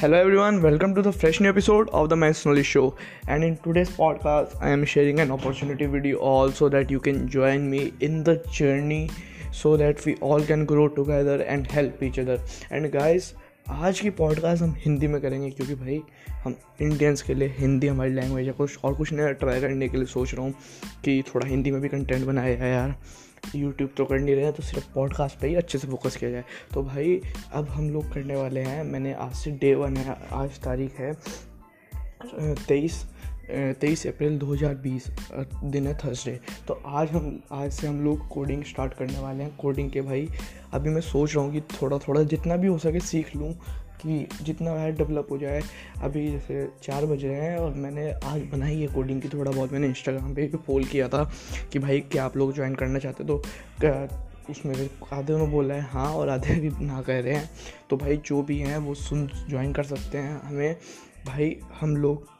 Hello everyone, welcome to the fresh new episode of the Knowledge Show. And in today's podcast, I am sharing an opportunity video also that you can join me in the journey so that we all can grow together and help each other. And guys, आज की podcast हम हिंदी में करेंगे क्योंकि भाई, हम Indians के लिए हिंदी हमारी लैंग्वेज है। कुछ और कुछ नया ट्राई करने के लिए सोच रहा हूँ कि थोड़ा हिंदी में भी कंटेंट बनाया जाए यार। यूट्यूब तो कर नहीं रहे तो सिर्फ़ पॉडकास्ट पे ही अच्छे से फोकस किया जाए। तो भाई, अब हम लोग करने वाले हैं, मैंने आज से डे वन है, आज तारीख है तेईस। तेईस अप्रैल 2020 दिन है थर्सडे तो आज हम, आज से हम लोग कोडिंग स्टार्ट करने वाले हैं कोडिंग के भाई। अभी मैं सोच रहा हूँ कि थोड़ा थोड़ा जितना भी हो सके सीख लूँ, कि जितना है डेवलप हो जाए। अभी जैसे चार बज रहे हैं और मैंने आज बनाई है कोडिंग की थोड़ा बहुत। मैंने इंस्टाग्राम पे भी पोल किया था कि भाई क्या आप लोग ज्वाइन करना चाहते तो उसमें आधे में बोला है हाँ और आधे भी ना कह रहे हैं। तो भाई जो भी हैं वो सुन ज्वाइन कर सकते हैं हमें। भाई हम लोग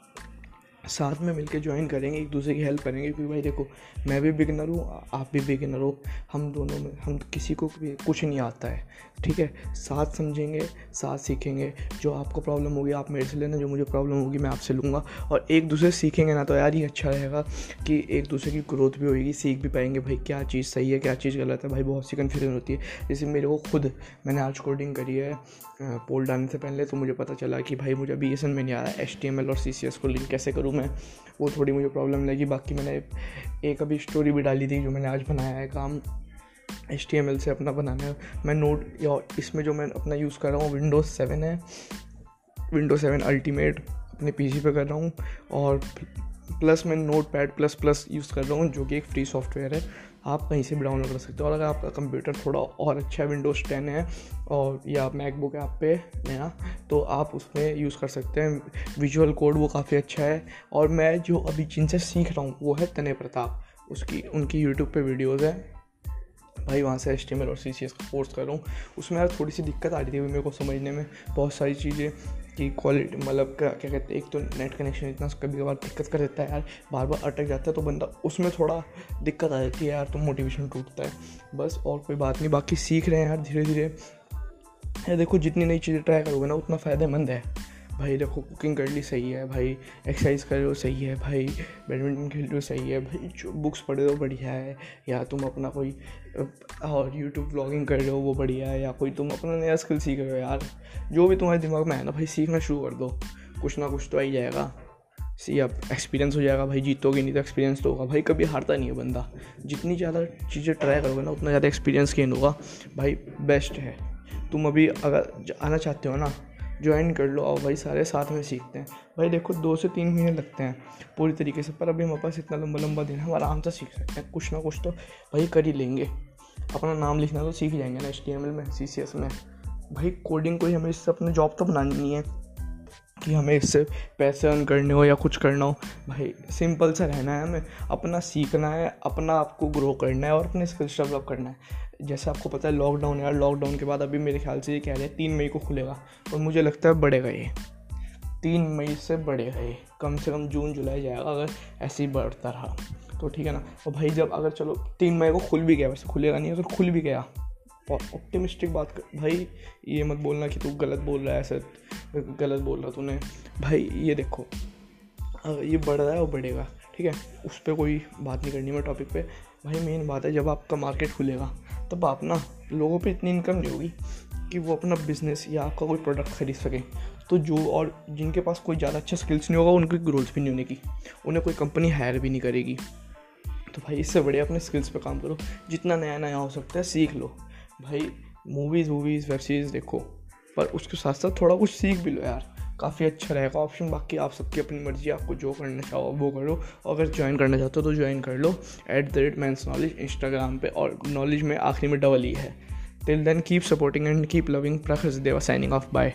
साथ में मिलकर ज्वाइन करेंगे, एक दूसरे की हेल्प करेंगे क्योंकि भाई देखो, मैं भी बिगनर हूँ, आप भी बिगनर हो। हम दोनों में, हम किसी को भी कुछ नहीं आता है, ठीक है? साथ समझेंगे, साथ सीखेंगे। जो आपको प्रॉब्लम होगी, आप मेरे से लेना, जो मुझे प्रॉब्लम होगी, मैं आपसे लूँगा। और एक दूसरे सीखेंगे ना तो यार ही अच्छा रहेगा कि एक दूसरे की ग्रोथ भी होगी सीख भी पाएँगे, भाई क्या चीज़ सही है, क्या चीज़ गलत है। भाई बहुत सी कन्फ्यूज़न होती है। जैसे मेरे को खुद, मैंने आज कोडिंग करी है पोल डालने से पहले तो मुझे पता चला कि भाई मुझे बी में नहीं आ रहा है एच और सी को लिंक कैसे करूँ मैं, वो थोड़ी मुझे प्रॉब्लम लगी। बाकी मैंने एक अभी स्टोरी भी डाली थी जो मैंने आज बनाया है काम एच से अपना बनाना मैं नोट या इसमें जो मैं अपना यूज़ कर रहा हूँ विंडोज़ सेवन है। विंडोज़ सेवन अल्टीमेट अपने पीसी पे कर रहा हूँ और प्लस मैं note pad plus plus use कर रहा हूँ, जो कि एक फ्री सॉफ्टवेयर है। आप कहीं से भी डाउनलोड कर सकते हो। और अगर आपका कंप्यूटर थोड़ा और अच्छा विंडोज़ टेन है और या मैकबुक है आप पे नया तो आप उसमें यूज़ कर सकते हैं। विजुअल कोड वो काफ़ी अच्छा है। और मैं जो अभी जिनसे सीख रहा हूँ, वो है तने प्रताप। उसकी, उनकी यूट्यूब पर वीडियोज़ है। भाई, वहाँ से एच और सी एस का कोर्स कर रहा हूँ। उसमें यार थोड़ी सी दिक्कत आ रही थी मेरे को समझने में। बहुत सारी चीज़ें कि क्वालिटी मतलब क्या क्या कहते हैं, एक तो नेट कनेक्शन इतना कभी कभार दिक्कत कर देता है यार बार बार अटक जाता है तो बंदा, उसमें थोड़ा दिक्कत आ जाती है यार तो मोटिवेशन टूटता है। बस, और कोई बात नहीं, बाकी सीख रहे हैं यार धीरे धीरे देखो, जितनी नई चीज़ें ट्राई करोगे ना, उतना फ़ायदेमंद है। भाई देखो कुकिंग कर ली, सही है भाई। एक्सरसाइज कर लो सही है भाई। बैडमिंटन खेल लो सही है भाई। जो बुक्स पढ़ लो बढ़िया है। या तुम अपना कोई और यूट्यूब ब्लॉगिंग कर लो वो बढ़िया है। या कोई तुम अपना नया स्किल सीख रहे हो यार। जो भी तुम्हारे दिमाग में है ना भाई, सीखना शुरू कर दो। कुछ ना कुछ तो आ ही जाएगा। सी अब एक्सपीरियंस हो जाएगा भाई। जीतोगे नहीं तो एक्सपीरियंस तो होगा। भाई, कभी हारता नहीं है बंदा। जितनी ज़्यादा चीज़ें ट्राई करोगे ना, उतना ज़्यादा एक्सपीरियंस गेन होगा। भाई बेस्ट है। तुम अभी अगर आना चाहते हो ना ज्वाइन कर लो और भाई, सारे साथ में सीखते हैं। भाई देखो, दो से तीन महीने लगते हैं पूरी तरीके से, पर अभी हमारे पास इतना लंबा लंबा दिन है, हम आराम से सीख सकते हैं। कुछ ना कुछ तो भाई कर ही लेंगे। अपना नाम लिखना तो सीख जाएँगे ना एच में सी में। भाई कोडिंग कोई हमें इससे अपने जॉब तो बनानी है। कि हमें इससे पैसे अर्न करने हो या कुछ करना हो। भाई सिंपल सा रहना है हमें। अपना सीखना है, अपना आपको ग्रो करना है और अपने स्किल्स डेवलप करना है। जैसे आपको पता है लॉकडाउन यार। लॉकडाउन के बाद अभी मेरे ख्याल से ये कह रहे हैं, तीन मई को खुलेगा। और मुझे लगता है बढ़ेगा ये। तीन मई से बढ़ेगा ये। कम से कम जून, जुलाई जाएगा अगर ऐसे ही बढ़ता रहा। तो ठीक है ना? और भाई, जब अगर चलो, तीन मई को खुल भी गया, वैसे खुलेगा नहीं, अगर खुल भी गया। और ऑप्टिमिस्टिक बात कर, भाई, ये मत बोलना कि तू गलत बोल रहा है, ऐसे गलत बोल रहा तूने। भाई, ये देखो। ये बढ़ रहा है और बढ़ेगा, ठीक है? उस पर कोई बात नहीं करनी मैं टॉपिक पे। भाई मेन बात है, जब आपका मार्केट खुलेगा, तब आप ना लोगों पे इतनी इनकम नहीं होगी कि वो अपना बिज़नेस या आपका कोई प्रोडक्ट खरीद सकें। तो जो और जिनके पास कोई ज़्यादा अच्छा स्किल्स नहीं होगा, उनकी ग्रोथ भी नहीं होने की। उन्हें कोई कंपनी हायर भी नहीं करेगी। तो भाई, इससे बड़े अपने स्किल्स पे काम करो। जितना नया नया हो सकता है, सीख लो। भाई मूवीज़ वूवीज़ वेब सीरीज़ देखो। पर उसके साथ साथ थोड़ा कुछ सीख भी लो यार। काफ़ी अच्छा रहेगा ऑप्शन बाकी आप सबकी अपनी मर्ज़ी, आपको जो करना चाहो वो करो। अगर ज्वाइन करना चाहते हो तो ज्वाइन कर लो। At the rate mains knowledge Instagram पर और नॉलेज में आखिरी में डबल ही है। Till then keep supporting and keep loving Prakhar Deva signing of bye